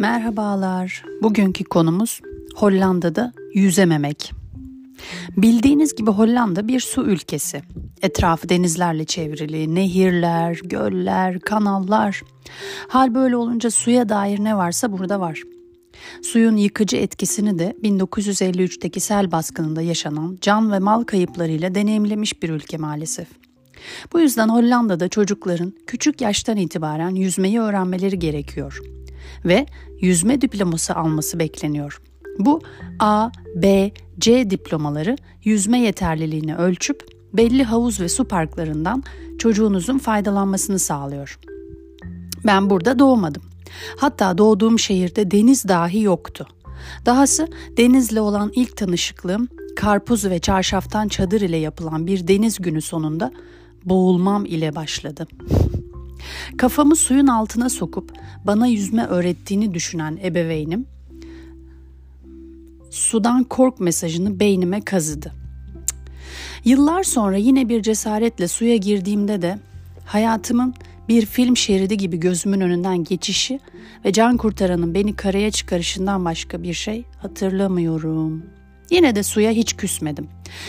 Merhabalar. Bugünkü konumuz Hollanda'da yüzememek. Bildiğiniz gibi Hollanda bir su ülkesi. Etrafı denizlerle çevrili, nehirler, göller, kanallar. Hal böyle olunca suya dair ne varsa burada var. Suyun yıkıcı etkisini de 1953'teki sel baskınında yaşanan can ve mal kayıplarıyla deneyimlemiş bir ülke maalesef. Bu yüzden Hollanda'da çocukların küçük yaştan itibaren yüzmeyi öğrenmeleri gerekiyor ve yüzme diploması alması bekleniyor. Bu A, B, C diplomaları yüzme yeterliliğini ölçüp belli havuz ve su parklarından çocuğunuzun faydalanmasını sağlıyor. Ben burada doğmadım. Hatta doğduğum şehirde deniz dahi yoktu. Dahası denizle olan ilk tanışıklığım karpuz ve çarşaftan çadır ile yapılan bir deniz günü sonunda boğulmam ile başladı. Kafamı suyun altına sokup bana yüzme öğrettiğini düşünen ebeveynim sudan kork mesajını beynime kazıdı. Yıllar sonra yine bir cesaretle suya girdiğimde de hayatımın bir film şeridi gibi gözümün önünden geçişi ve can kurtaranın beni karaya çıkarışından başka bir şey hatırlamıyorum. Yine de suya hiç küsmedim.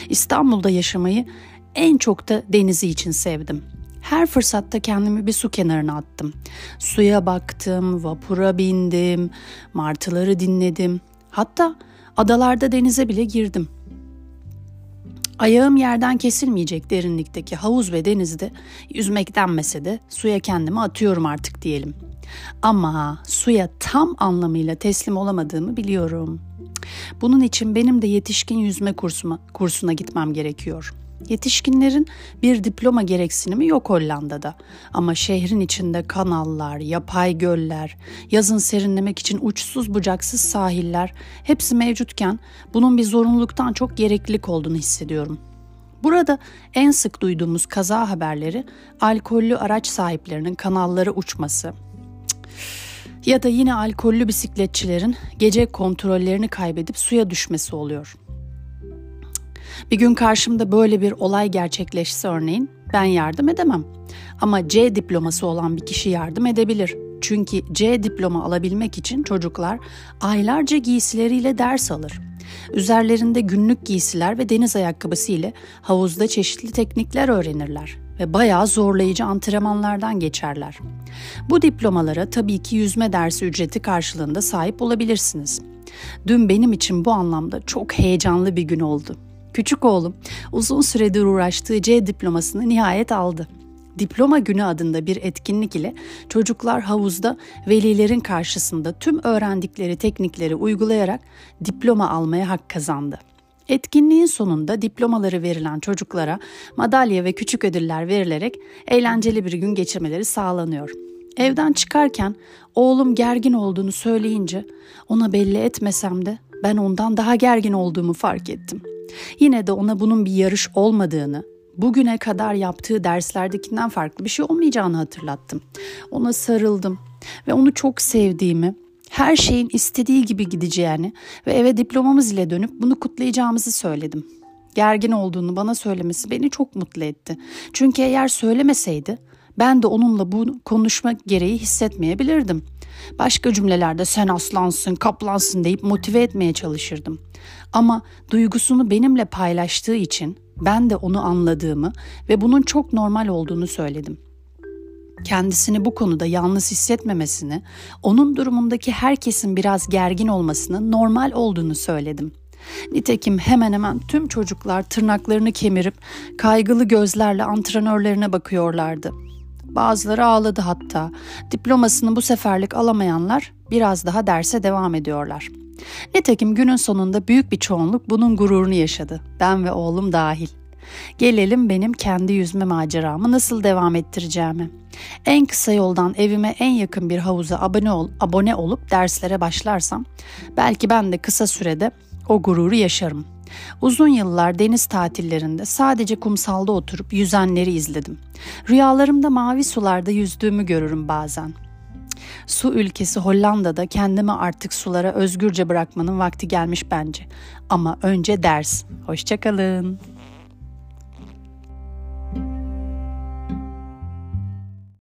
İstanbul'da yaşamayı en çok da denizi için sevdim. Her fırsatta kendimi bir su kenarına attım. Suya baktım, vapura bindim, martıları dinledim. Hatta adalarda denize bile girdim. Ayağım yerden kesilmeyecek derinlikteki havuz ve denizde yüzmek denmese de suya kendimi atıyorum artık diyelim. Ama suya tam anlamıyla teslim olamadığımı biliyorum. Bunun için benim de yetişkin yüzme kursuma, kursuna gitmem gerekiyor. Yetişkinlerin bir diploma gereksinimi yok Hollanda'da. Ama şehrin içinde kanallar, yapay göller, yazın serinlemek için uçsuz bucaksız sahiller hepsi mevcutken bunun bir zorunluluktan çok gereklilik olduğunu hissediyorum. Burada en sık duyduğumuz kaza haberleri alkollü araç sahiplerinin kanalları uçması, ya da yine alkollü bisikletçilerin gece kontrollerini kaybedip suya düşmesi oluyor. Bir gün karşımda böyle bir olay gerçekleşse örneğin ben yardım edemem. Ama C diploması olan bir kişi yardım edebilir. Çünkü C diploma alabilmek için çocuklar aylarca giysileriyle ders alır. Üzerlerinde günlük giysiler ve deniz ayakkabısı ile havuzda çeşitli teknikler öğrenirler ve bayağı zorlayıcı antrenmanlardan geçerler. Bu diplomalara tabii ki yüzme dersi ücreti karşılığında sahip olabilirsiniz. Dün benim için bu anlamda çok heyecanlı bir gün oldu. Küçük oğlum uzun süredir uğraştığı C diplomasını nihayet aldı. Diploma Günü adında bir etkinlik ile çocuklar havuzda velilerin karşısında tüm öğrendikleri teknikleri uygulayarak diploma almaya hak kazandı. Etkinliğin sonunda diplomaları verilen çocuklara madalya ve küçük ödüller verilerek eğlenceli bir gün geçirmeleri sağlanıyor. Evden çıkarken oğlum gergin olduğunu söyleyince ona belli etmesem de ben ondan daha gergin olduğumu fark ettim. Yine de ona bunun bir yarış olmadığını, bugüne kadar yaptığı derslerdekinden farklı bir şey olmayacağını hatırlattım. Ona sarıldım ve onu çok sevdiğimi, her şeyin istediği gibi gideceğini ve eve diplomamız ile dönüp bunu kutlayacağımızı söyledim. Gergin olduğunu bana söylemesi beni çok mutlu etti. Çünkü eğer söylemeseydi ben de onunla bu konuşma gereği hissetmeyebilirdim. Başka cümlelerde sen aslansın, kaplansın deyip motive etmeye çalışırdım. Ama duygusunu benimle paylaştığı için ben de onu anladığımı ve bunun çok normal olduğunu söyledim. Kendisini bu konuda yalnız hissetmemesini, onun durumundaki herkesin biraz gergin olmasının normal olduğunu söyledim. Nitekim hemen hemen tüm çocuklar tırnaklarını kemirip kaygılı gözlerle antrenörlerine bakıyorlardı. Bazıları ağladı hatta. Diplomasını bu seferlik alamayanlar biraz daha derse devam ediyorlar. Nitekim günün sonunda büyük bir çoğunluk bunun gururunu yaşadı. Ben ve oğlum dahil. Gelelim benim kendi yüzme maceramı nasıl devam ettireceğime. En kısa yoldan evime en yakın bir havuza abone ol, abone olup derslere başlarsam belki ben de kısa sürede o gururu yaşarım. Uzun yıllar deniz tatillerinde sadece kumsalda oturup yüzenleri izledim. Rüyalarımda mavi sularda yüzdüğümü görürüm bazen. Su ülkesi Hollanda'da kendimi artık sulara özgürce bırakmanın vakti gelmiş bence. Ama önce ders. Hoşçakalın.